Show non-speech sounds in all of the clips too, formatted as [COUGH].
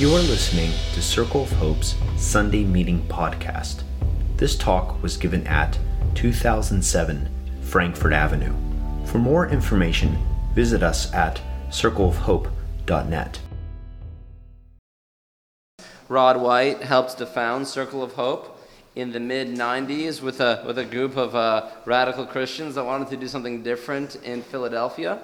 You are listening to Circle of Hope's Sunday Meeting Podcast. This talk was given at 2007 Frankfurt Avenue. For more information, visit us at circleofhope.net. Rod White helped to found Circle of Hope in the mid 90s with a, with a group of uh, radical Christians that wanted to do something different in Philadelphia.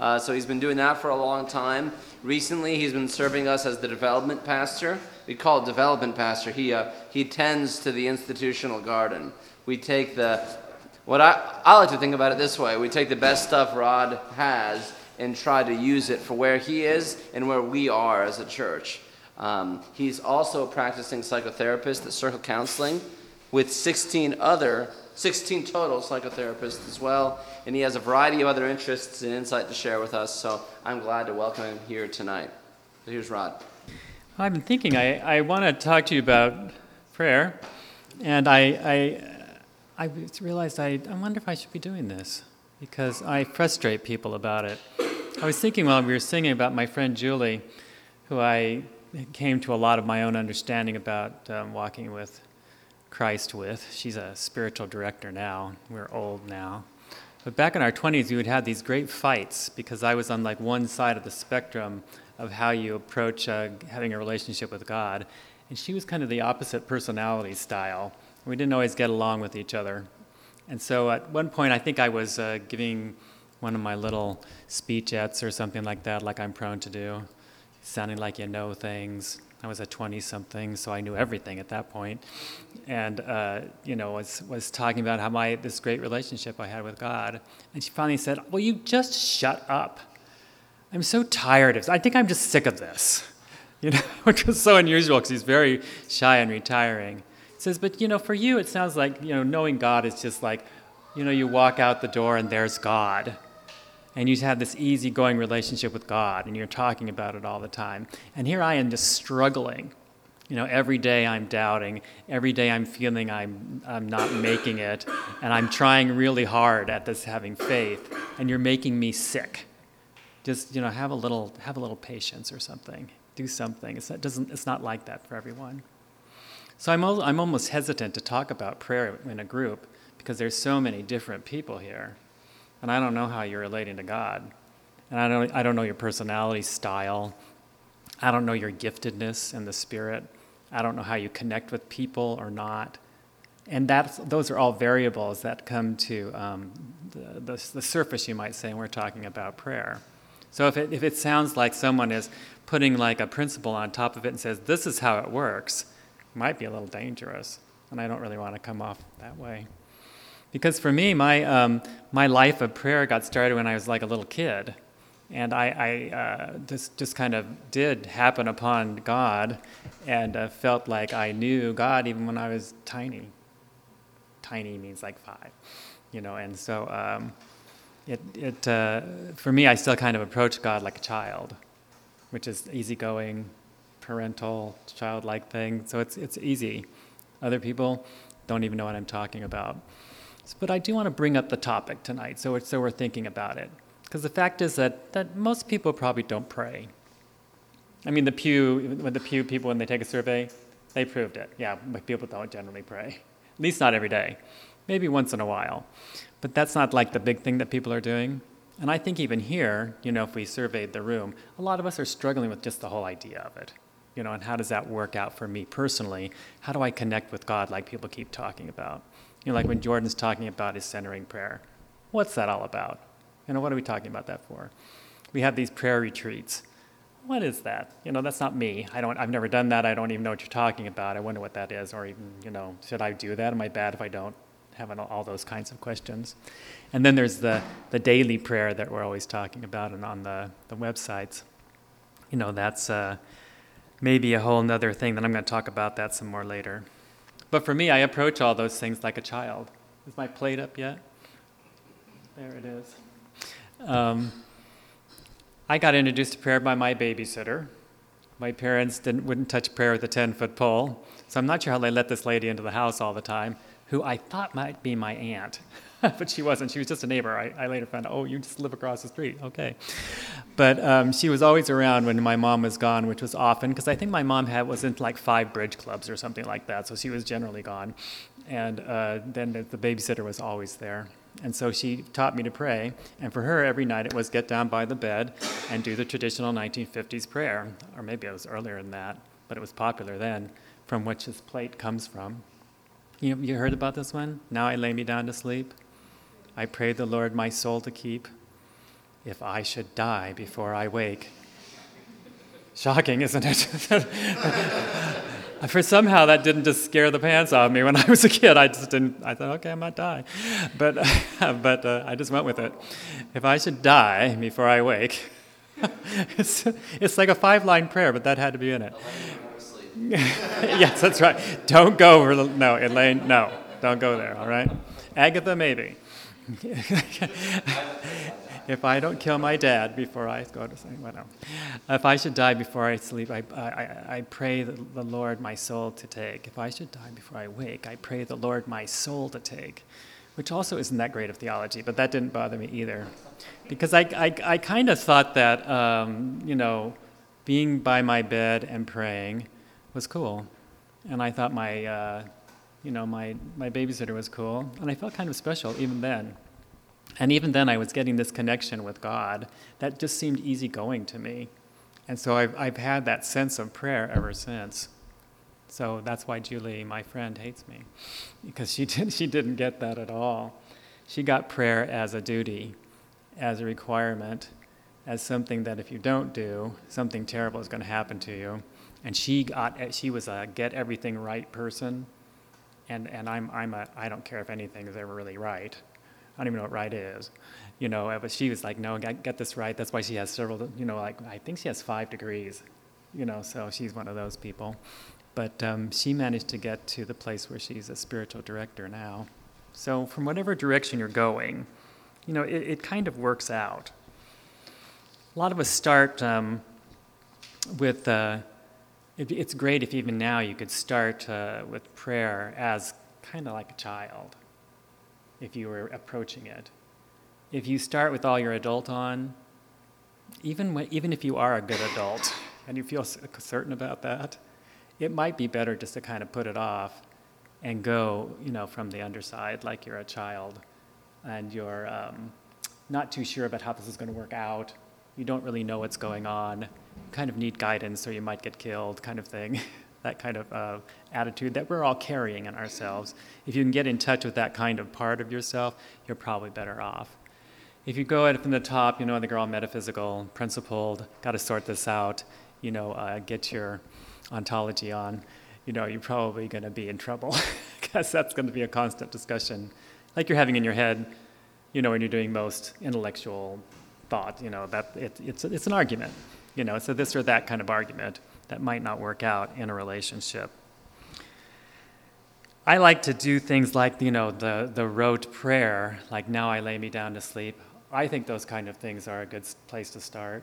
Uh, so he's been doing that for a long time. Recently, he's been serving us as the development pastor. We call it development pastor. He, uh, he tends to the institutional garden. We take the, what I, I like to think about it this way we take the best stuff Rod has and try to use it for where he is and where we are as a church. Um, he's also a practicing psychotherapist at Circle Counseling with 16 other 16 total psychotherapists as well, and he has a variety of other interests and insight to share with us. So I'm glad to welcome him here tonight. So here's Rod. I've been thinking. I, I want to talk to you about prayer, and I I, I realized I, I wonder if I should be doing this because I frustrate people about it. I was thinking while we were singing about my friend Julie, who I came to a lot of my own understanding about um, walking with Christ with. She's a spiritual director now. We're old now. But back in our 20s, we would have these great fights because I was on like one side of the spectrum of how you approach uh, having a relationship with God. And she was kind of the opposite personality style. We didn't always get along with each other. And so at one point, I think I was uh, giving one of my little speechettes or something like that, like I'm prone to do, sounding like you know things. I was a 20 something, so I knew everything at that point. And, uh, you know, was, was talking about how my, this great relationship I had with God. And she finally said, Well, you just shut up. I'm so tired of this. I think I'm just sick of this. [LAUGHS] You know, [LAUGHS] which was so unusual because he's very shy and retiring. He says, But, you know, for you, it sounds like, you know, knowing God is just like, you know, you walk out the door and there's God and you have this easygoing relationship with God, and you're talking about it all the time. And here I am just struggling. You know, every day I'm doubting. Every day I'm feeling I'm, I'm not making it. And I'm trying really hard at this having faith. And you're making me sick. Just, you know, have a little, have a little patience or something. Do something. It's not, doesn't, it's not like that for everyone. So I'm, I'm almost hesitant to talk about prayer in a group because there's so many different people here and I don't know how you're relating to God. And I don't, I don't know your personality style. I don't know your giftedness in the Spirit. I don't know how you connect with people or not. And that's, those are all variables that come to um, the, the, the, surface, you might say, when we're talking about prayer. So if it, if it sounds like someone is putting like a principle on top of it and says, this is how it works, it might be a little dangerous. And I don't really want to come off that way. Because for me, my, um, my life of prayer got started when I was like a little kid. And I, I uh, just, just kind of did happen upon God and uh, felt like I knew God even when I was tiny. Tiny means like five, you know, and so um, it, it, uh, for me, I still kind of approach God like a child, which is easygoing, parental, childlike thing. So it's, it's easy. Other people don't even know what I'm talking about. But I do want to bring up the topic tonight, so, so we're thinking about it. Because the fact is that, that most people probably don't pray. I mean, the Pew, when the Pew people, when they take a survey, they proved it. Yeah, people don't generally pray. At least not every day. Maybe once in a while. But that's not like the big thing that people are doing. And I think even here, you know, if we surveyed the room, a lot of us are struggling with just the whole idea of it. You know, and how does that work out for me personally? How do I connect with God like people keep talking about? You know, like when Jordan's talking about his centering prayer. What's that all about? You know, what are we talking about that for? We have these prayer retreats. What is that? You know, that's not me. I don't, I've never done that. I don't even know what you're talking about. I wonder what that is. Or even, you know, should I do that? Am I bad if I don't? Having all those kinds of questions. And then there's the, the daily prayer that we're always talking about and on the, the websites. You know, that's uh, maybe a whole other thing that I'm going to talk about that some more later. But for me, I approach all those things like a child. Is my plate up yet? There it is. Um, I got introduced to prayer by my babysitter. My parents didn't, wouldn't touch prayer with a 10 foot pole, so I'm not sure how they let this lady into the house all the time, who I thought might be my aunt. [LAUGHS] [LAUGHS] but she wasn't. She was just a neighbor. I, I, later found out, oh, you just live across the street. Okay. But um, she was always around when my mom was gone, which was often, because I think my mom had, was into like five bridge clubs or something like that, so she was generally gone. And uh, then the, the babysitter was always there. And so she taught me to pray. And for her, every night it was get down by the bed and do the traditional 1950s prayer. Or maybe it was earlier than that, but it was popular then, from which this plate comes from. You, you heard about this one? Now I lay me down to sleep. I pray the Lord my soul to keep. If I should die before I wake. Shocking, isn't it? [LAUGHS] For somehow that didn't just scare the pants off me when I was a kid. I just didn't. I thought, okay, I might die, but [LAUGHS] but uh, I just went with it. If I should die before I wake, [LAUGHS] it's it's like a five-line prayer, but that had to be in it. yes, that's right. Don't go over no, Elaine, no, don't go there, all right? Agatha, maybe. [LAUGHS] if I don't kill my dad before I go to sleep, no. If I should die before I sleep, I, I, I pray the, the Lord my soul to take. If I should die before I wake, I pray the Lord my soul to take. Which also isn't that great of theology, but that didn't bother me either. Because I, I, I kind of thought that, um, you know, being by my bed and praying was cool. And I thought my, uh, you know, my, my babysitter was cool. And I felt kind of special even then. And even then, I was getting this connection with God that just seemed easygoing to me. And so I've, I've had that sense of prayer ever since. So that's why Julie, my friend, hates me, because she, [LAUGHS] did, she didn't get that at all. She got prayer as a duty, as a requirement, as something that if you don't do, something terrible is going to happen to you. And she got, she was a get everything right person, and, and I'm, I'm a, I don't care if anything is ever really right. I don't even know what right is, you know. But she was like, no, get, get this right. That's why she has several, you know, like I think she has five degrees, you know. So she's one of those people. But um, she managed to get to the place where she's a spiritual director now. So from whatever direction you're going, you know, it, it kind of works out. A lot of us start um, with. Uh, it, it's great if even now you could start uh, with prayer as kind of like a child if you were approaching it. If you start with all your adult on, even, when, even if you are a good adult [SIGHS] and you feel certain about that, it might be better just to kind of put it off and go, you know, from the underside like you're a child and you're um, not too sure about how this is going to work out. You don't really know what's going on. Kind of need guidance or you might get killed, kind of thing. [LAUGHS] that kind of uh, attitude that we're all carrying in ourselves. If you can get in touch with that kind of part of yourself, you're probably better off. If you go at from the top, you know, they're all metaphysical, principled, got to sort this out, you know, uh, get your ontology on, you know, you're probably going to be in trouble [LAUGHS] because that's going to be a constant discussion, like you're having in your head, you know, when you're doing most intellectual thought, you know, that it, it's, it's an argument, you know, a this or that kind of argument that might not work out in a relationship. I like to do things like, you know, the, the rote prayer, like now I lay me down to sleep. I think those kind of things are a good place to start.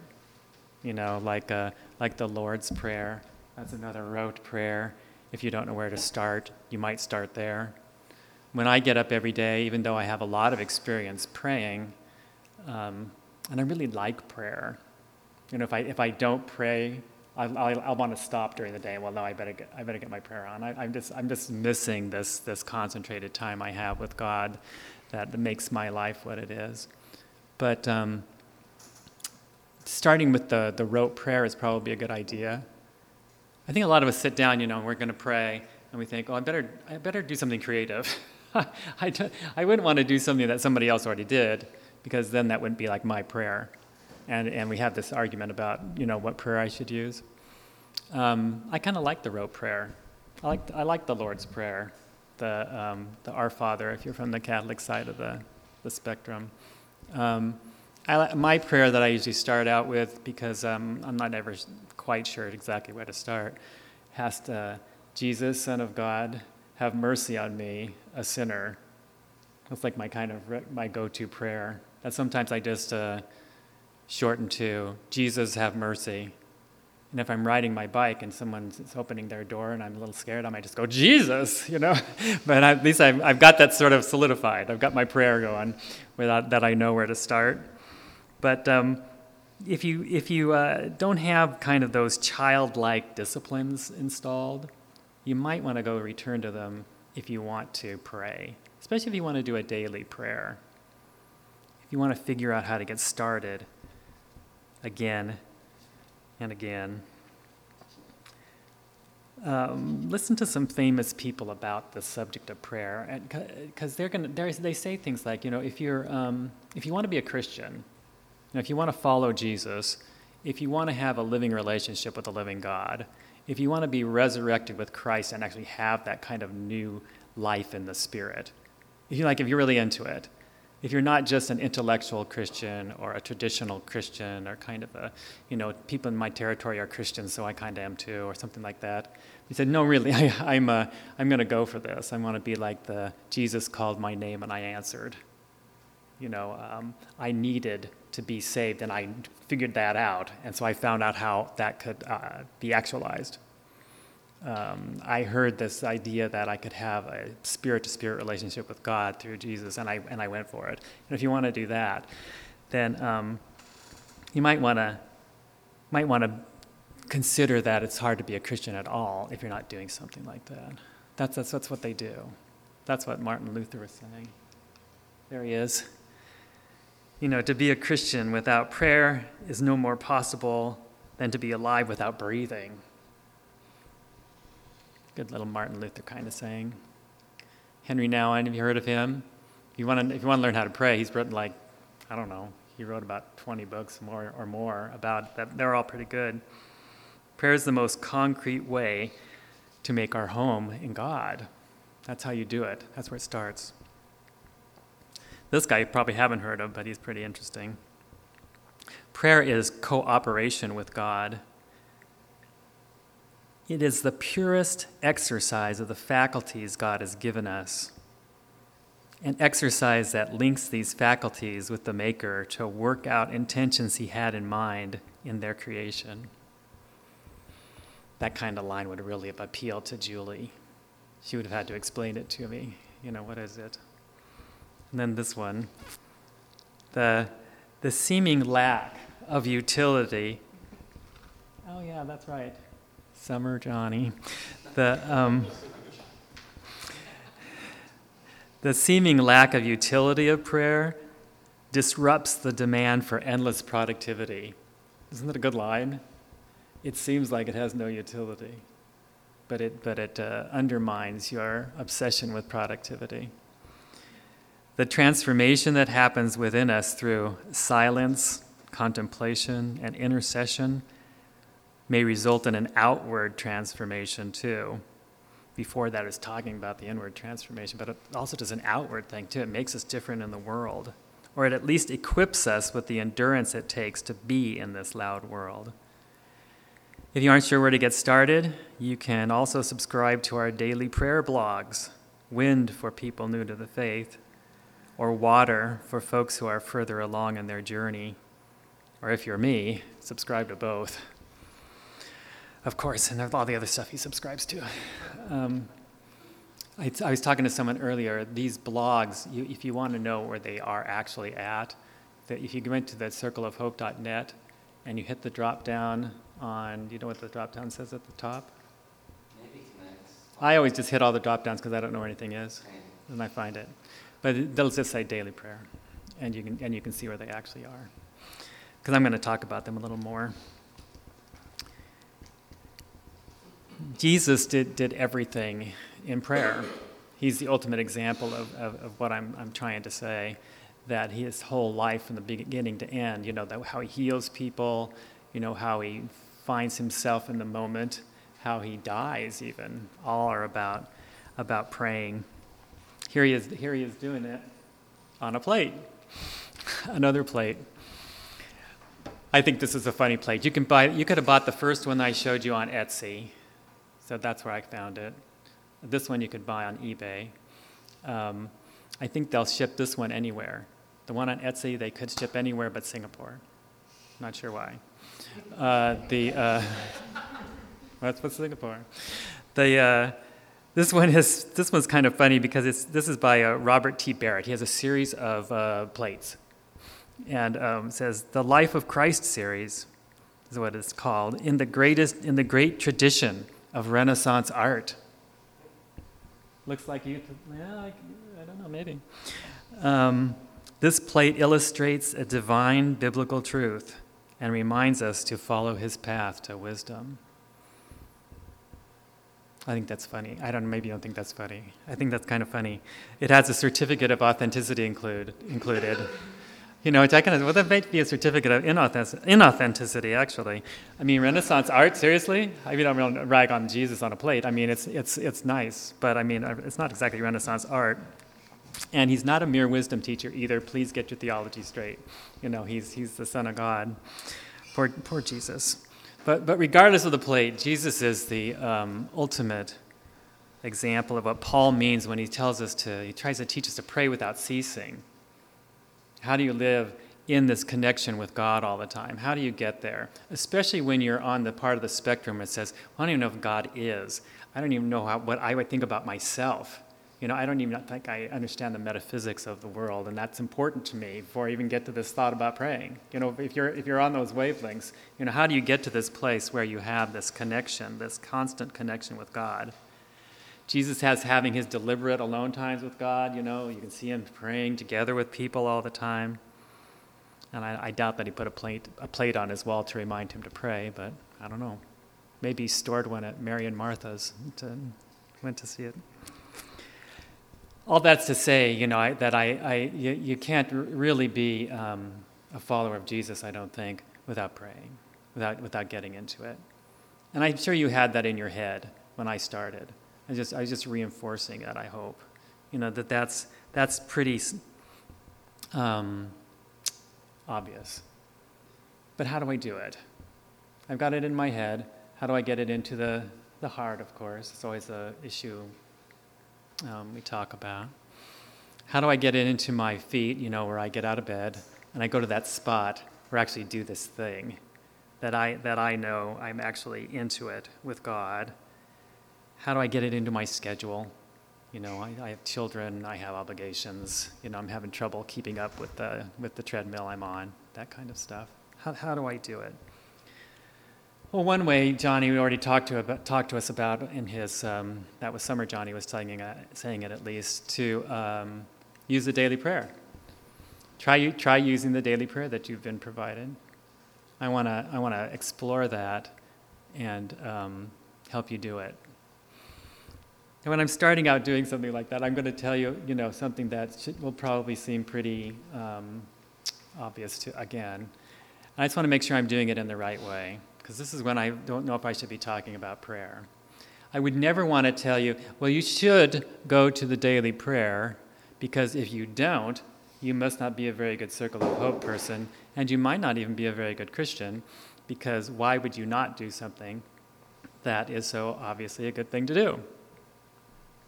You know, like, uh, like the Lord's Prayer. That's another rote prayer. If you don't know where to start, you might start there. When I get up every day, even though I have a lot of experience praying, um, and I really like prayer, you know, if I, if I don't pray I'll, I, I want to stop during the day. Well, no, I better get, I better get my prayer on. I, am just, I'm just missing this, this concentrated time I have with God that makes my life what it is. But um, starting with the, the rote prayer is probably a good idea. I think a lot of us sit down, you know, and we're going to pray, and we think, oh, I better, I better do something creative. [LAUGHS] I, I wouldn't want to do something that somebody else already did, because then that wouldn't be like my prayer and, and we have this argument about you know what prayer I should use. Um, I kind of like the rote prayer. I like I like the Lord's prayer, the um, the Our Father. If you're from the Catholic side of the the spectrum, um, I, my prayer that I usually start out with because um, I'm not ever quite sure exactly where to start has to Jesus, Son of God, have mercy on me, a sinner. That's like my kind of my go-to prayer. That sometimes I just uh, shortened to Jesus, have mercy. And if I'm riding my bike and someone's opening their door and I'm a little scared, I might just go, Jesus, [LAUGHS] you know. but at least I've, I've got that sort of solidified. I've got my prayer going without that I know where to start. But um, if you, if you uh, don't have kind of those childlike disciplines installed, you might want to go return to them if you want to pray, especially if you want to do a daily prayer. If you want to figure out how to get started again and again. Um, listen to some famous people about the subject of prayer, because they're going they say things like, you know, if you're um, if you want to be a Christian, you know, if you want to follow Jesus, if you want to have a living relationship with the living God, if you want to be resurrected with Christ and actually have that kind of new life in the Spirit, if you like, if you're really into it, if you're not just an intellectual Christian or a traditional Christian or kind of a, you know, people in my territory are Christians, so I kind of am too, or something like that. He said, no, really, [LAUGHS] I, am I'm, I'm going to go for this. I want to be like the Jesus called my name and I answered. You know, um, I needed to be saved and I figured that out. And so I found out how that could uh, be actualized um, I heard this idea that I could have a spirit to spirit relationship with God through Jesus, and I, and I went for it. And if you want to do that, then um, you might want to might want to consider that it's hard to be a Christian at all if you're not doing something like that. That's, that's, that's what they do. That's what Martin Luther was saying. There he is. You know, to be a Christian without prayer is no more possible than to be alive without breathing. Good little Martin Luther kind of saying. Henry Nouwen, have you heard of him? If you want to, if you want to learn how to pray, he's written like, I don't know, he wrote about 20 books more or more about that. They're all pretty good. Prayer is the most concrete way to make our home in God. That's how you do it. That's where it starts. This guy you probably haven't heard of, but he's pretty interesting. Prayer is cooperation with God. It is the purest exercise of the faculties God has given us. An exercise that links these faculties with the Maker to work out intentions He had in mind in their creation. That kind of line would really have appealed to Julie. She would have had to explain it to me. You know, what is it? And then this one the, the seeming lack of utility. Oh, yeah, that's right. Summer Johnny. The, um, the seeming lack of utility of prayer disrupts the demand for endless productivity. Isn't that a good line? It seems like it has no utility, but it, but it uh, undermines your obsession with productivity. The transformation that happens within us through silence, contemplation, and intercession may result in an outward transformation too. Before that is talking about the inward transformation, but it also does an outward thing too. It makes us different in the world, or it at least equips us with the endurance it takes to be in this loud world. If you aren't sure where to get started, you can also subscribe to our daily prayer blogs Wind for people new to the faith, or Water for folks who are further along in their journey. Or if you're me, subscribe to both of course, and all the other stuff he subscribes to. Um, I, I, was talking to someone earlier. These blogs, you, if you want to know where they are actually at, that if you went to the circleofhope.net and you hit the drop down on, do you know what the drop down says at the top? Maybe. I always just hit all the drop downs because I don't know where anything is, and I find it. But they'll just say daily prayer, and you can and you can see where they actually are. Because I'm going to talk about them a little more. Jesus did, did everything in prayer. He's the ultimate example of, of, of what I'm, I'm trying to say, that his whole life from the beginning to end, you know, that how he heals people, you know, how he finds himself in the moment, how he dies even, all are about, about praying. Here he, is, here he is doing it on a plate, [LAUGHS] another plate. I think this is a funny plate. You, can buy, you could have bought the first one I showed you on Etsy so that's where I found it. This one you could buy on eBay. Um, I think they'll ship this one anywhere. The one on Etsy, they could ship anywhere but Singapore. Not sure why. Uh, the uh, [LAUGHS] what's what's Singapore? The uh, this one is this one's kind of funny because it's this is by uh, Robert T. Barrett. He has a series of uh, plates, and um, says the Life of Christ series is what it's called in the greatest in the great tradition of Renaissance art. Looks like you, yeah, I, I don't know, maybe. Um, this plate illustrates a divine biblical truth and reminds us to follow his path to wisdom. I think that's funny. I don't maybe you don't think that's funny. I think that's kind of funny. It has a certificate of authenticity include, included. You know, it's kind of, well, that might be a certificate of inauthenticity, actually. I mean, Renaissance art, seriously? I mean, I don't rag on Jesus on a plate. I mean, it's, it's, it's nice, but I mean, it's not exactly Renaissance art. And he's not a mere wisdom teacher either. Please get your theology straight. You know, he's, he's the Son of God. Poor, poor Jesus. But, but regardless of the plate, Jesus is the um, ultimate example of what Paul means when he tells us to, he tries to teach us to pray without ceasing. How do you live in this connection with God all the time? How do you get there? Especially when you're on the part of the spectrum that says, well, I don't even know if God is. I don't even know how, what I would think about myself. You know, I don't even think I understand the metaphysics of the world, and that's important to me before I even get to this thought about praying. You know, if you're, if you're on those wavelengths, you know, how do you get to this place where you have this connection, this constant connection with God? Jesus has having his deliberate alone times with God, you know, you can see him praying together with people all the time. And I, I doubt that he put a plate, a plate on his wall to remind him to pray, but I don't know. Maybe he stored one at Mary and Martha's, to, went to see it all that's to say, you know, I, that I, I you, you, can't really be um, a follower of Jesus, I don't think, without praying, without, without getting into it. And I'm sure you had that in your head when I started. I just, I was just reinforcing it, I hope. You know, that that's, that's pretty um, obvious. But how do I do it? I've got it in my head. How do I get it into the, the heart, of course? It's always an issue um, we talk about. How do I get it into my feet, you know, where I get out of bed and I go to that spot where I actually do this thing that I, that I know I'm actually into it with God? How do I get it into my schedule? You know, I, I have children, I have obligations, you know, I'm having trouble keeping up with the, with the treadmill I'm on, that kind of stuff. How, how do I do it? Well, one way Johnny we already talked to, about, talked to us about in his, um, that was Summer Johnny was saying, uh, saying it at least, to um, use the daily prayer. Try, try using the daily prayer that you've been provided. I want to I wanna explore that and um, help you do it. And when I'm starting out doing something like that, I'm going to tell you, you know, something that should, will probably seem pretty um, obvious to, again. I just want to make sure I'm doing it in the right way because this is when I don't know if I should be talking about prayer. I would never want to tell you, well, you should go to the daily prayer, because if you don't, you must not be a very good Circle of Hope person, and you might not even be a very good Christian, because why would you not do something that is so obviously a good thing to do?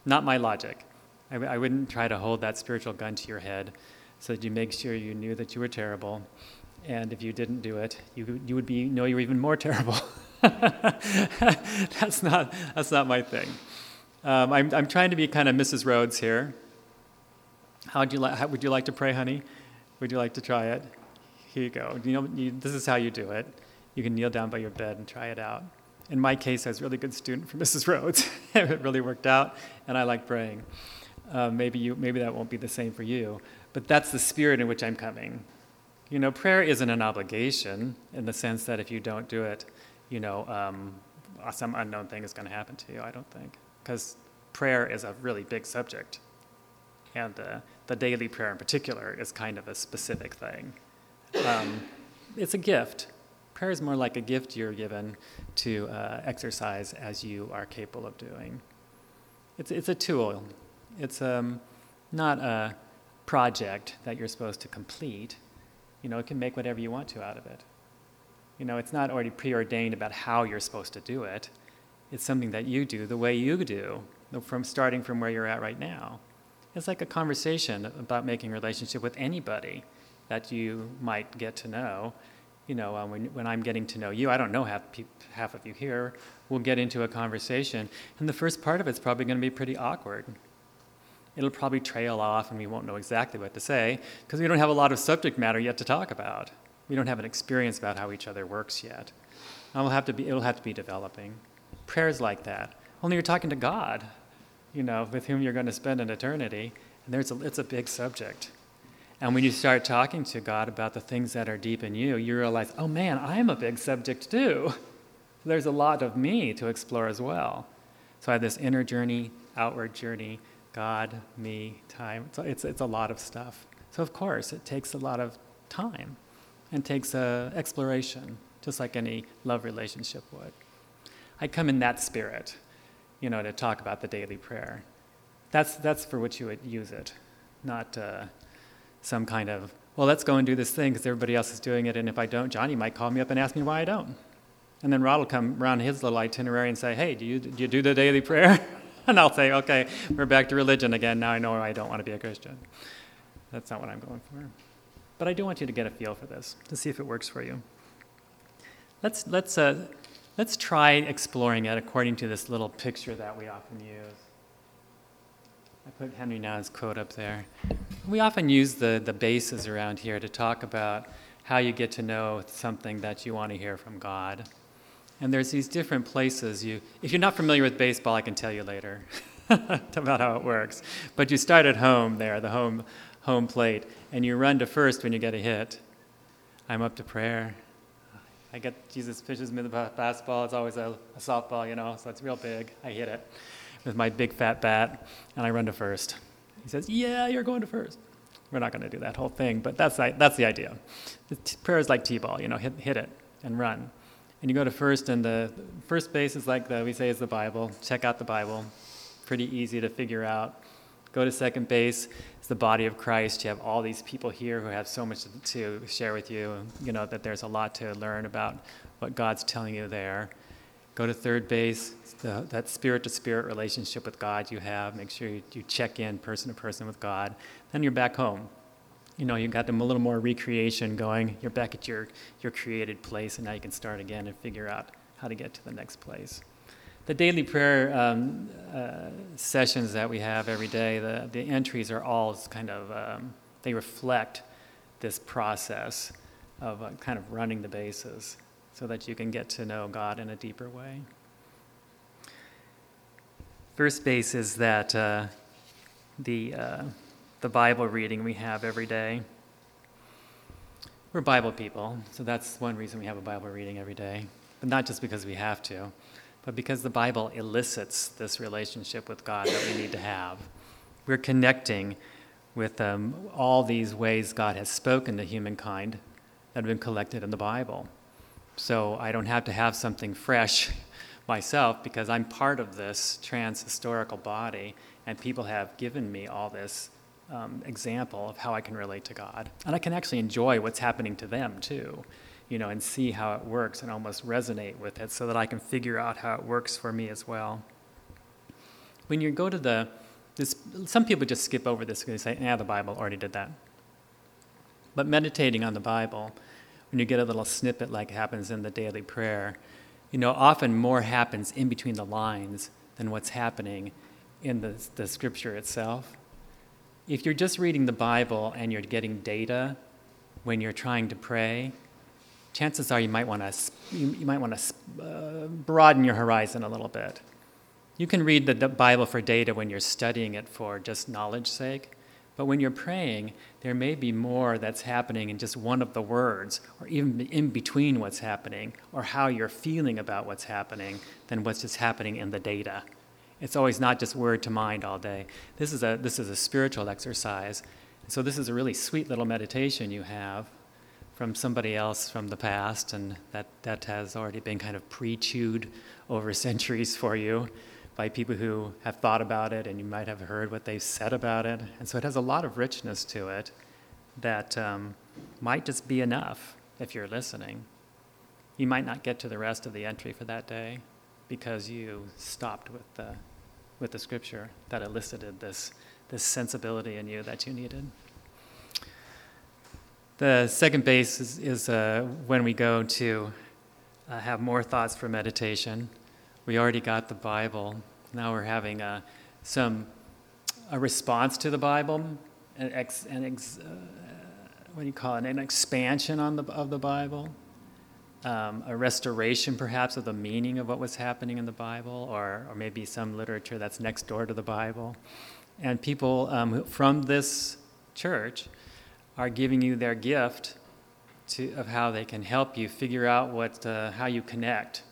Not my logic. I wouldn't try to hold that spiritual gun to your head so that you make sure you knew that you were terrible and if you didn't do it, you, you would be, know you're even more [LAUGHS] terrible. that's, not, that's not my thing. Um, I'm, I'm trying to be kind of Mrs. Rhodes here. How would you, li- how, would you like to pray, honey? Would you like to try it? Here you go. You know, you, this is how you do it. You can kneel down by your bed and try it out. In my case, I was a really good student for [LAUGHS] Mrs. Rhodes. [LAUGHS] it really worked out, and I like praying. Uh, maybe, you, maybe that won't be the same for you, but that's the spirit in which I'm coming. You know, prayer isn't an obligation in the sense that if you don't do it, you know, um, some unknown thing is going to happen to you, I don't think. Because prayer is a really big subject. And uh, the daily prayer in particular is kind of a specific thing. Um, it's a gift. Prayer is more like a gift you're given to uh, exercise as you are capable of doing. It's, it's a tool. It's um, not a project that you're supposed to complete you know, it can make whatever you want to out of it. You know, it's not already preordained about how you're supposed to do it. It's something that you do the way you do, from starting from where you're at right now. It's like a conversation about making a relationship with anybody that you might get to know. You know, uh, when, when I'm getting to know you, I don't know half, half of you here, we'll get into a conversation. And the first part of it's probably going to be pretty awkward. It'll probably trail off and we won't know exactly what to say because we don't have a lot of subject matter yet to talk about. We don't have an experience about how each other works yet. It'll have to be, it'll have to be developing. Prayers like that. Only you're talking to God, you know, with whom you're going to spend an eternity. And there's a, it's a big subject. And when you start talking to God about the things that are deep in you, you realize, oh man, I'm a big subject too. [LAUGHS] There's a lot of me to explore as well. So I have this inner journey, outward journey, God, me, time. It's, it's, it's a lot of stuff. So, of course, it takes a lot of time and takes uh, exploration, just like any love relationship would. I come in that spirit, you know, to talk about the daily prayer. That's, that's for which you would use it, not uh, some kind of, well, let's go and do this thing because everybody else is doing it, and if I don't, Johnny might call me up and ask me why I don't. And then Rod will come around his little itinerary and say, hey, do you, do you do the daily prayer? [LAUGHS] and I'll say, okay, we're back to religion again. Now I know I don't want to be a Christian. That's not what I'm going for. But I do want you to get a feel for this to see if it works for you. Let's, let's, uh, let's try exploring it according to this little picture that we often use. I put Henry Nouwen's quote up there. We often use the, the bases around here to talk about how you get to know something that you want to hear from God. And there's these different places. You, if you're not familiar with baseball, I can tell you later [LAUGHS] about how it works. But you start at home there, the home, home plate, and you run to first when you get a hit. I'm up to prayer. I get Jesus pitches me the fastball. It's always a, a softball, you know, so it's real big. I hit it with my big fat bat, and I run to first. He says, "Yeah, you're going to first. We're not going to do that whole thing, but that's that's the idea. The t- prayer is like t-ball, you know, hit hit it and run and you go to first, and the first base is like the, we say is the Bible. Check out the Bible. Pretty easy to figure out. Go to second base, it's the body of Christ. You have all these people here who have so much to share with you. You know that there's a lot to learn about what God's telling you there. Go to third base, the, that spirit to spirit relationship with God you have. Make sure you, you check in person to person with God. Then you're back home you know, you got them a little more recreation going. You're back at your, your created place, and now you can start again and figure out how to get to the next place. The daily prayer um, uh, sessions that we have every day, the, the entries are all kind of, um, they reflect this process of uh, kind of running the bases so that you can get to know God in a deeper way. First base is that uh, the uh, the Bible reading we have every day. We're Bible people, so that's one reason we have a Bible reading every day. But not just because we have to, but because the Bible elicits this relationship with God that we need to have. We're connecting with um, all these ways God has spoken to humankind that have been collected in the Bible. So I don't have to have something fresh [LAUGHS] myself because I'm part of this trans historical body, and people have given me all this um, example of how I can relate to God. And I can actually enjoy what's happening to them too, you know, and see how it works and almost resonate with it so that I can figure out how it works for me as well. When you go to the, this, some people just skip over this because they say, yeah, the Bible already did that. But meditating on the Bible, when you get a little snippet like happens in the daily prayer, you know, often more happens in between the lines than what's happening in the, the scripture itself if you're just reading the Bible and you're getting data when you're trying to pray, chances are you might want to you, might want to uh, broaden your horizon a little bit. You can read the Bible for data when you're studying it for just knowledge's sake, but when you're praying, there may be more that's happening in just one of the words, or even in between what's happening, or how you're feeling about what's happening, than what's just happening in the data. It's always not just word to mind all day. This is a, this is a spiritual exercise. So, this is a really sweet little meditation you have from somebody else from the past, and that, that has already been kind of pre chewed over [LAUGHS] centuries for you by people who have thought about it, and you might have heard what they've said about it. And so, it has a lot of richness to it that um, might just be enough if you're listening. You might not get to the rest of the entry for that day because you stopped with the with the scripture that elicited this, this sensibility in you that you needed. The second base is, is uh, when we go to uh, have more thoughts for meditation. We already got the Bible. Now we're having uh, some a response to the Bible, an ex, an ex, uh, what do you call it? An expansion on the, of the Bible, um, a restoration perhaps of the meaning of what was happening in the Bible, or, or maybe some literature that's next door to the Bible. And people um, from this church are giving you their gift to, of how they can help you figure out what, uh, how you connect,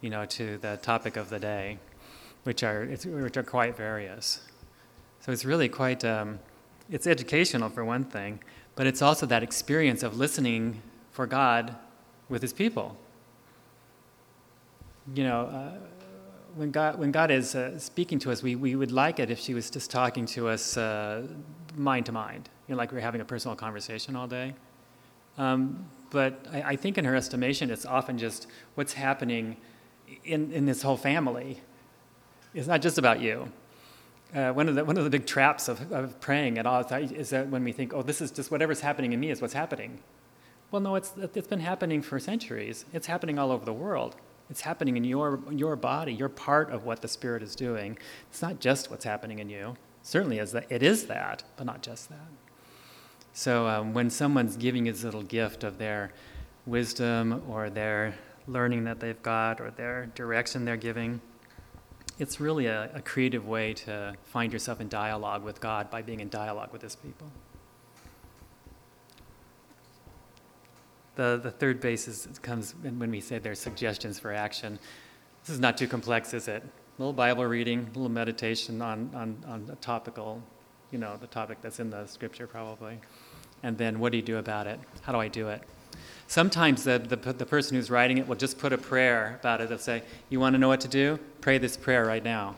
you know, to the topic of the day, which are, which are quite various. So it's really quite, um, it's educational for one thing, but it's also that experience of listening for God with His people. You know, uh, when God, when God is uh, speaking to us, we, we would like it if she was just talking to us uh, mind to mind you know, like we're having a personal conversation all day. Um, but I, I, think in her estimation, it's often just what's happening in, in this whole family. It's not just about you. Uh, one, of the, one of the big traps of, of praying at all is that when we think, oh, this is just whatever's happening in me is what's happening. Well, no, it's, it's been happening for centuries. It's happening all over the world. It's happening in your, your body. You're part of what the Spirit is doing. It's not just what's happening in you. Certainly, is that, it is that, but not just that. So um, when someone's giving his little gift of their wisdom or their learning that they've got or their direction they're giving, it's really a, a creative way to find yourself in dialogue with God by being in dialogue with His people. The, the third basis comes when we say there's suggestions for action. This is not too complex, is it? A little Bible reading, a little meditation on, on, on a topical you know, the topic that's in the scripture probably. And then what do you do about it? How do I do it? Sometimes the, the, the person who's writing it will just put a prayer about it. They'll say, You want to know what to do? Pray this prayer right now.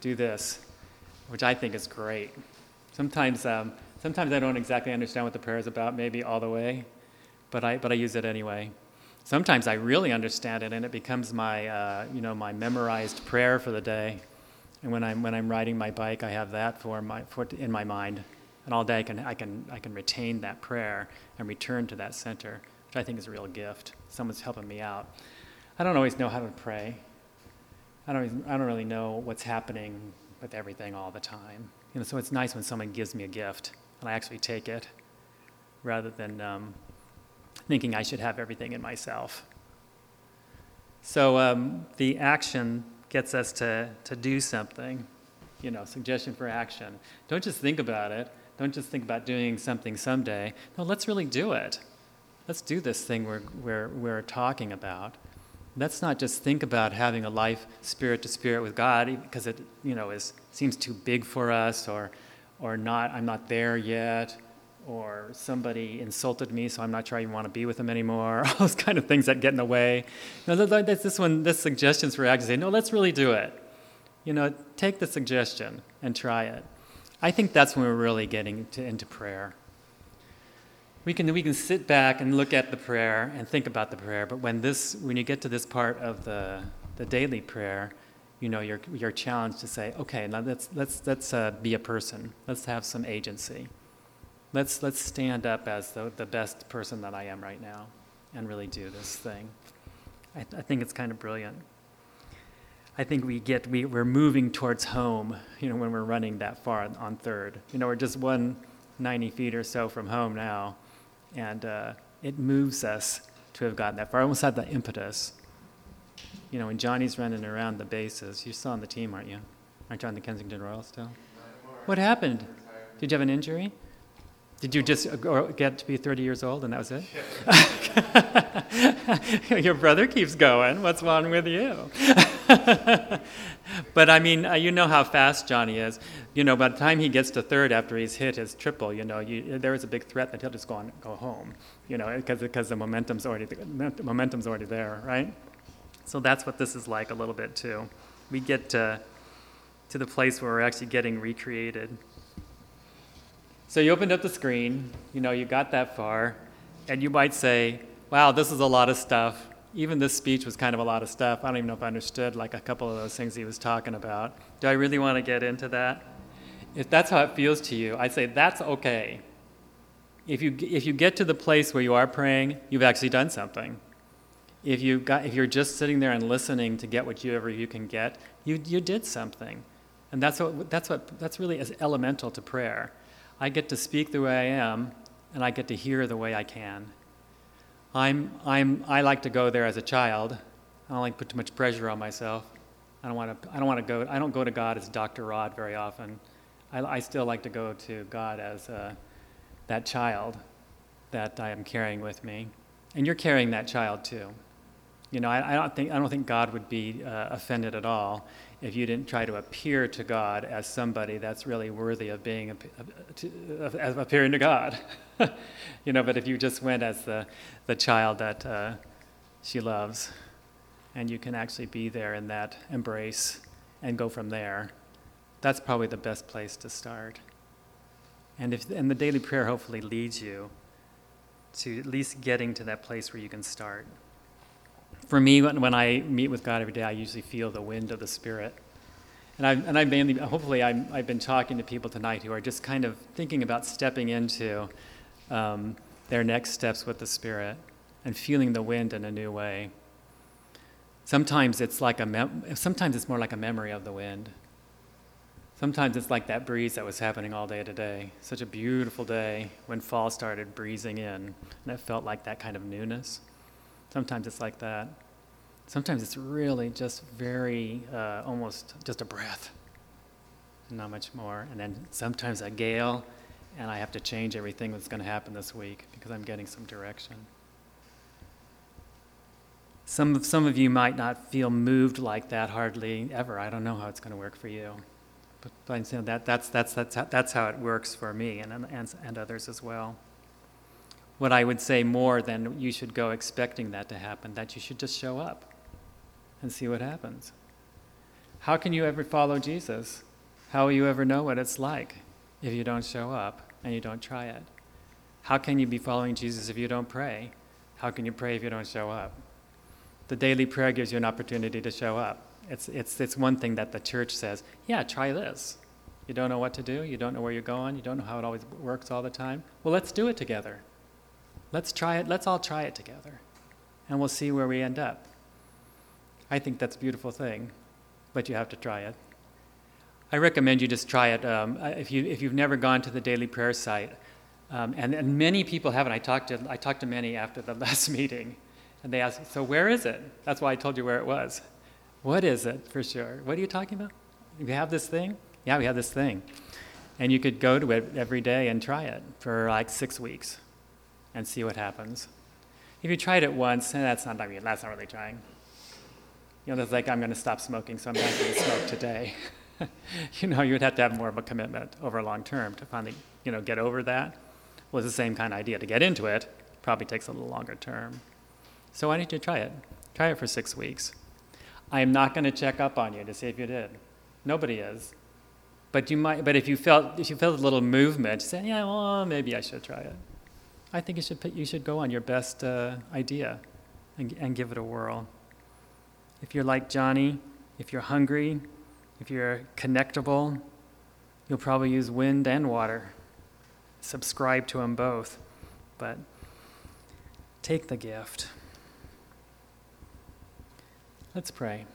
Do this, which I think is great. Sometimes, um, sometimes I don't exactly understand what the prayer is about, maybe all the way, but I, but I use it anyway. Sometimes I really understand it and it becomes my, uh, you know, my memorized prayer for the day. And when I'm, when I'm riding my bike, I have that for my, for, in my mind. And all day I can, I, can, I can retain that prayer and return to that center, which I think is a real gift. Someone's helping me out. I don't always know how to pray. I don't, I don't really know what's happening with everything all the time. You know, so it's nice when someone gives me a gift and I actually take it rather than um, thinking I should have everything in myself. So um, the action gets us to, to do something, you know, suggestion for action. Don't just think about it. Don't just think about doing something someday. No, let's really do it. Let's do this thing we're, we're, we're talking about. Let's not just think about having a life spirit to spirit with God because it, you know, is, seems too big for us or, or not, I'm not there yet or somebody insulted me, so I'm not sure I even want to be with them anymore. [LAUGHS] All those kind of things that get in the way. You know, this one, this suggestions for action. No, let's really do it. You know, take the suggestion and try it. I think that's when we're really getting to, into prayer. We can, we can sit back and look at the prayer and think about the prayer, but when, this, when you get to this part of the, the daily prayer, you know, you're, you're challenged to say, okay, now let's, let's, let's uh, be a person. Let's have some agency. Let's, let's stand up as the, the best person that I am right now and really do this thing. I, I think it's kind of brilliant. I think we get, we, we're moving towards home, you know, when we're running that far on third. You know, we're just 190 feet or so from home now, and uh, it moves us to have gotten that far. I almost had the impetus. You know, when Johnny's running around the bases, you're still on the team, aren't you? Aren't you on the Kensington Royal still? What happened? Did you have an injury? Did you just get to be 30 years old and that was it? [LAUGHS] Your brother keeps going. What's wrong with you? [LAUGHS] [LAUGHS] but I mean, uh, you know how fast Johnny is. You know, by the time he gets to third after he's hit his triple, you know, you, there is a big threat that he'll just go on, go home. You know, because because the momentum's already the momentum's already there, right? So that's what this is like a little bit too. We get to to the place where we're actually getting recreated. So you opened up the screen, you know, you got that far, and you might say, wow, this is a lot of stuff. Even this speech was kind of a lot of stuff. I don't even know if I understood like a couple of those things he was talking about. Do I really want to get into that? If that's how it feels to you, I'd say that's okay. If you, if you get to the place where you are praying, you've actually done something. If, you got, if you're just sitting there and listening to get whatever you can get, you, you did something. And that's, what, that's, what, that's really as elemental to prayer. I get to speak the way I am, and I get to hear the way I can. I'm, I'm, I like to go there as a child. I don't like to put too much pressure on myself. I don't want to, I don't want to go, I don't go to God as Dr. Rod very often. I, I still like to go to God as uh, that child that I am carrying with me. And you're carrying that child too. You know, I, I don't, think, I don't think God would be uh, offended at all if you didn't try to appear to God as somebody that's really worthy of being of appearing to God. [LAUGHS] you know, but if you just went as the, the child that uh, she loves, and you can actually be there in that embrace and go from there, that's probably the best place to start. And, if, and the daily prayer hopefully leads you to at least getting to that place where you can start. For me, when, when I meet with God every day, I usually feel the wind of the Spirit. And I, and I mainly, hopefully, i have been talking to people tonight who are just kind of thinking about stepping into um, their next steps with the Spirit and feeling the wind in a new way. Sometimes it's like a mem- sometimes it's more like a memory of the wind. Sometimes it's like that breeze that was happening all day today. Such a beautiful day when fall started breezing in, and it felt like that kind of newness. Sometimes it's like that. Sometimes it's really just very, uh, almost just a breath, not much more. And then sometimes a gale, and I have to change everything that's going to happen this week because I'm getting some direction. Some, some of you might not feel moved like that hardly ever. I don't know how it's going to work for you. But, but you know, that, that's, that's, that's, how, that's how it works for me and, and, and others as well. What I would say more than you should go expecting that to happen, that you should just show up and see what happens. How can you ever follow Jesus? How will you ever know what it's like if you don't show up and you don't try it? How can you be following Jesus if you don't pray? How can you pray if you don't show up? The daily prayer gives you an opportunity to show up. It's, it's, it's one thing that the church says, yeah, try this. You don't know what to do, you don't know where you're going, you don't know how it always works all the time. Well, let's do it together. Let's try it, let's all try it together. And we'll see where we end up. I think that's a beautiful thing, but you have to try it. I recommend you just try it. Um, if, you, if you've never gone to the daily prayer site, um, and, and many people haven't. I talked, to, I talked to many after the [LAUGHS] last meeting, and they asked, So where is it? That's why I told you where it was. What is it for sure? What are you talking about? We have this thing? Yeah, we have this thing. And you could go to it every day and try it for like six weeks and see what happens. If you tried it once, and eh, that's not, that's not really trying. You know, it's like, I'm going to stop smoking, so I'm not going to smoke today. [LAUGHS] you know, you would have to have more of a commitment over a long term to finally, you know, get over that. It's the same kind of idea. To get into it probably takes a little longer term. So why don't you try it? Try it for six weeks. I am not going to check up on you to see if you did. Nobody is. But you might. But if you felt if you felt a little movement, say, yeah, well, maybe I should try it. I think you should put, you should go on your best uh, idea, and, and give it a whirl. If you're like Johnny, if you're hungry, if you're connectable, you'll probably use wind and water. Subscribe to them both, but take the gift. Let's pray.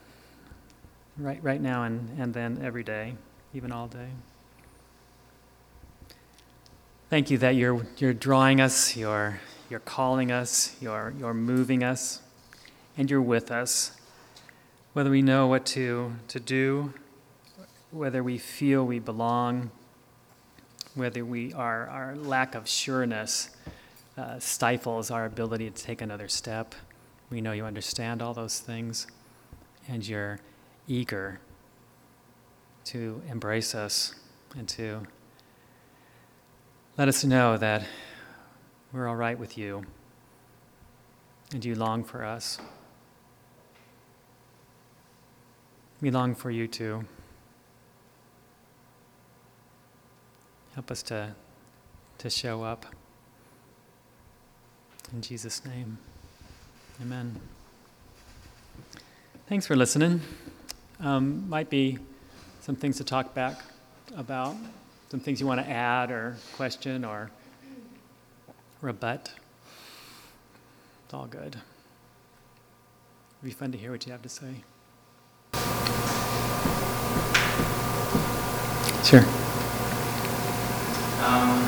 Right, right now and, and then every day, even all day. Thank you that you're, you're drawing us, you're, you're calling us, you're, you're moving us, and you're with us. Whether we know what to, to do, whether we feel we belong, whether we, our, our lack of sureness uh, stifles our ability to take another step. We know you understand all those things and you're eager to embrace us and to let us know that we're all right with you and you long for us. We long for you too. Help us to, to show up. In Jesus' name, amen. Thanks for listening. Um, might be some things to talk back about, some things you want to add or question or rebut. It's all good. It'd be fun to hear what you have to say. Sure. Um,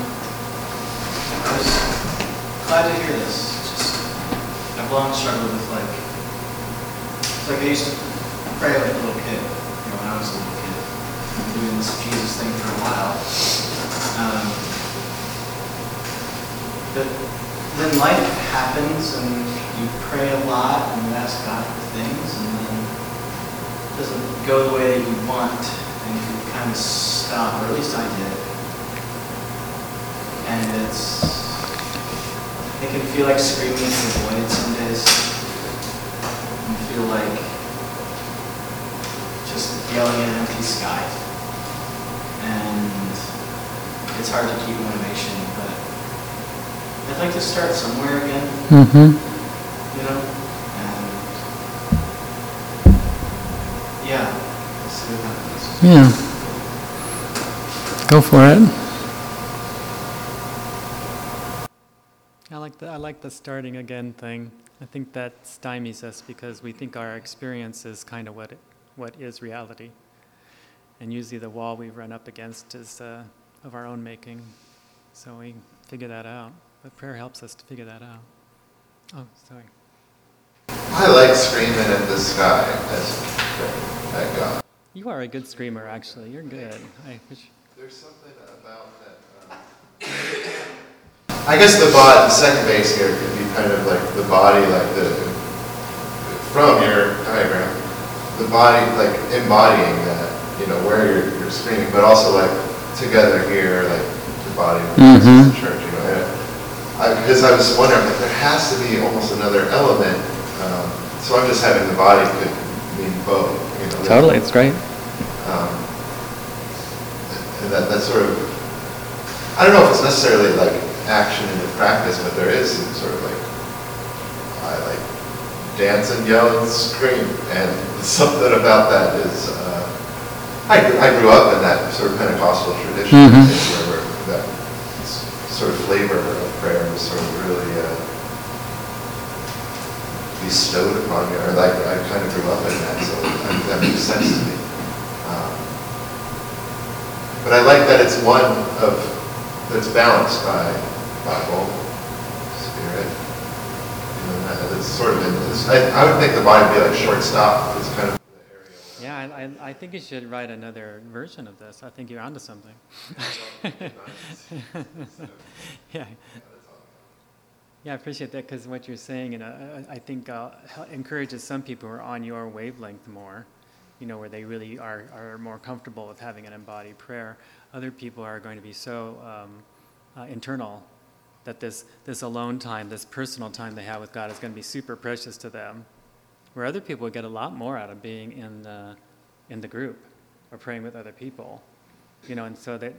I was glad to hear this. Just, I've long struggled with like, like I used to pray like a little kid, you know, when I was a doing this Jesus thing for a while. Um, but then life happens and you pray a lot and you ask God for things and then it doesn't go the way that you want and you kind of stop, or at least I did and it's it can feel like screaming into the void some days. You feel like just yelling at an empty sky. And it's hard to keep motivation, but I'd like to start somewhere again, Mm-hmm. you know? And yeah, let's see what happens. Yeah. Go for it. I like the I like the starting again thing. I think that stymies us because we think our experience is kind of what it, what is reality, and usually the wall we run up against is uh, of our own making. So we figure that out. But prayer helps us to figure that out. Oh, sorry. I like screaming at the sky as at God. You are a good screamer, actually. You're good. I. There's something about that. Um, I guess the body, the second base here could be kind of like the body, like the from your diagram, the body like embodying that, you know, where you're, you're screaming, but also like together here, like the body of Mhm. the church, you know. And I, because I was wondering, like, there has to be almost another element. Um, so I'm just having the body could mean both, you know. Totally, it's great. Um, and that, that sort of, I don't know if it's necessarily like action in the practice, but there is some sort of like, I like dance and yell and scream, and [LAUGHS] something about that is, uh, I, grew- I grew up in that sort of Pentecostal tradition, Mhm. where, that s- sort of flavor of prayer was sort of really uh, bestowed upon me, or like I kind of grew up in that, so I- that makes sense to me. Um, But I like that it's one of, that's balanced by Bible, Spirit. You know, that- It's sort of, in this- I, I would think the body would be like shortstop, it's kind of. Yeah, I, I, think you should write another version of this. I think you're onto something. [LAUGHS] yeah. Yeah, I appreciate that because what you're saying, you know, I, I think uh, encourages some people who are on your wavelength more, you know, where they really are, are more comfortable with having an embodied prayer. Other people are going to be so um, uh, internal that this, this alone time, this personal time they have with God is going to be super precious to them where other people get a lot more out of being in the, in the group or praying with other people. You know, and so that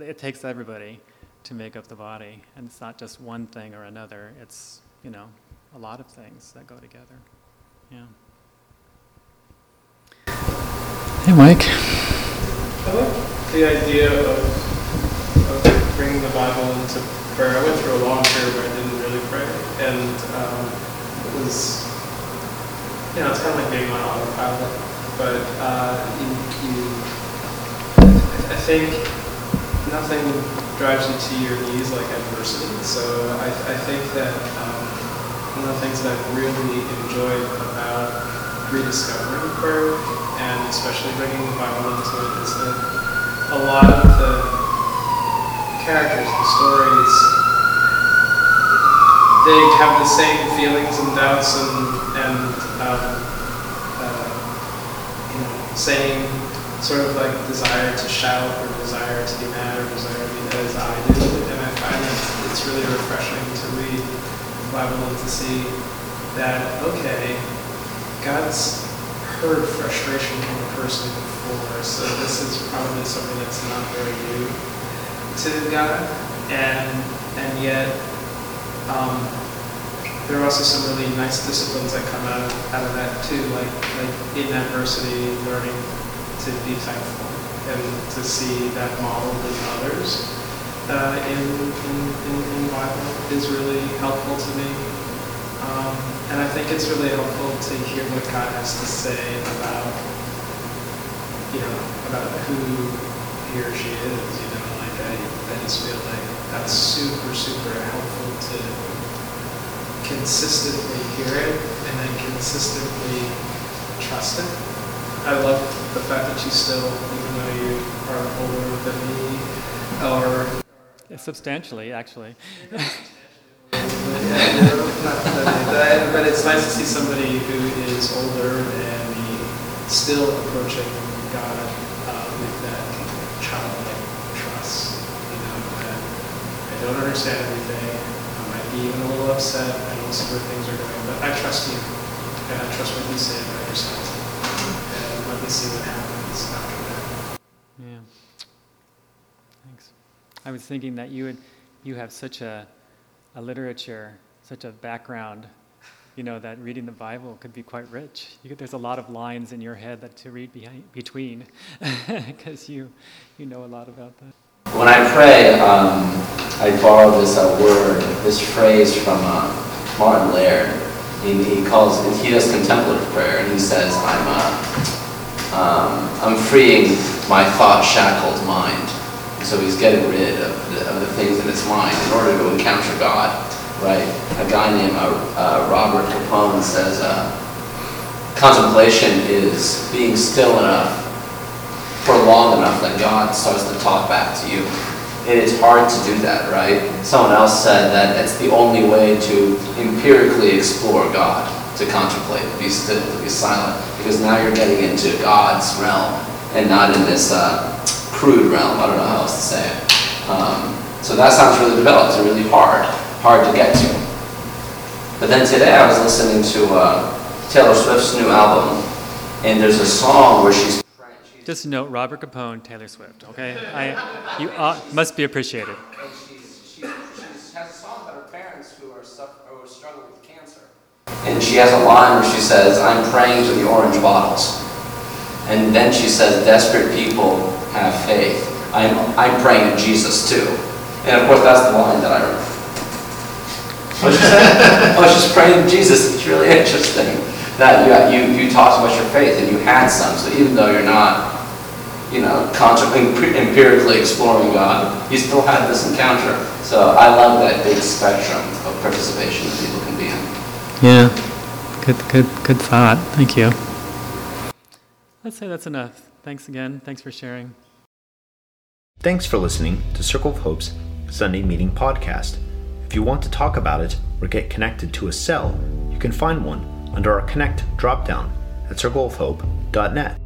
it takes everybody to make up the body. And it's not just one thing or another, it's, you know, a lot of things that go together. Yeah. Hey, Mike. I like the idea of, of bringing the Bible into prayer. I went through a long period where I didn't really pray, and um, it was, you know, it's kind of like being on autopilot. But uh, you, you, I think nothing drives you to your knees like adversity. So I, I think that um, one of the things that I've really enjoyed about rediscovering prayer and especially bringing the Bible into it is that a lot of the characters, the stories, they have the same feelings and doubts and, and um, same sort of like desire to shout or desire to be mad or desire to be as I do. And I find that it's really refreshing to read the Bible and to see that, okay, God's heard frustration from a person before, so this is probably something that's not very new to God, and and yet um, there are also some really nice disciplines that come out of, out of that too, like like in adversity, learning to be thankful and to see that modeled in others, uh, in, in, in, in Bible is really helpful to me. Um, and I think it's really helpful to hear what God has to say about, you know, about who he or she is, you know, like I, I just feel like that's super, super helpful to consistently hear it and then consistently trust it. I love the fact that you still, even though you are older than me, or Substantially, actually. but, yeah, not that- but it's nice to see somebody who is older and still approaching God uh, with that childlike trust. You know, that I don't understand everything. I might be even a little upset. I don't see where things are going, but I trust you, and I trust what you say about yourself. And let me see what happens after that. Yeah. Thanks. I was thinking that you would, you have such a, a literature, such a background, you know, that reading the Bible could be quite rich. You could, there's a lot of lines in your head that to read behind, between, [LAUGHS] because you, you know a lot about that. When I pray, um, I borrow this uh, word, this phrase from uh, Martin Laird. He, he calls he does contemplative prayer, and he says, "I'm uh, um, I'm freeing my thought shackled mind." So he's getting rid of the, of the things in his mind in order to encounter God. Right? A guy named uh, uh, Robert Capone says, uh, "Contemplation is being still enough for long enough that God starts to talk back to you. It is hard to do that, right? Someone else said that it's the only way to empirically explore God, to contemplate, to be still, to be silent, because now you're getting into God's realm and not in this uh, crude realm. I don't know how else to say it. Um, so that sounds really developed and really hard, hard to get to. But then today I was listening to uh, Taylor Swift's new album, and there's a song where she's Just note Robert Capone, Taylor Swift, okay? I, you uh, must be appreciated. And she, has a song about her parents who are, struggling with cancer. And she has a line where she says, I'm praying to the orange bottles. And then she says, desperate people have faith. I'm, I'm praying to Jesus too. And of course, that's the line that I remember. What she said? oh, she's praying to Jesus. It's really [LAUGHS] interesting that you, you, you talked about your faith and you had some. So even though you're not you know, consciously, empirically exploring God, you still had this encounter. So I love that big spectrum of participation that people can be in. Yeah, good, good, good thought. Thank you. Let's say that's enough. Thanks again. Thanks for sharing. Thanks for listening to Circle of Hope's Sunday Meeting Podcast. If you want to talk about it or get connected to a cell, you can find one under our Connect dropdown at circleofhope.net.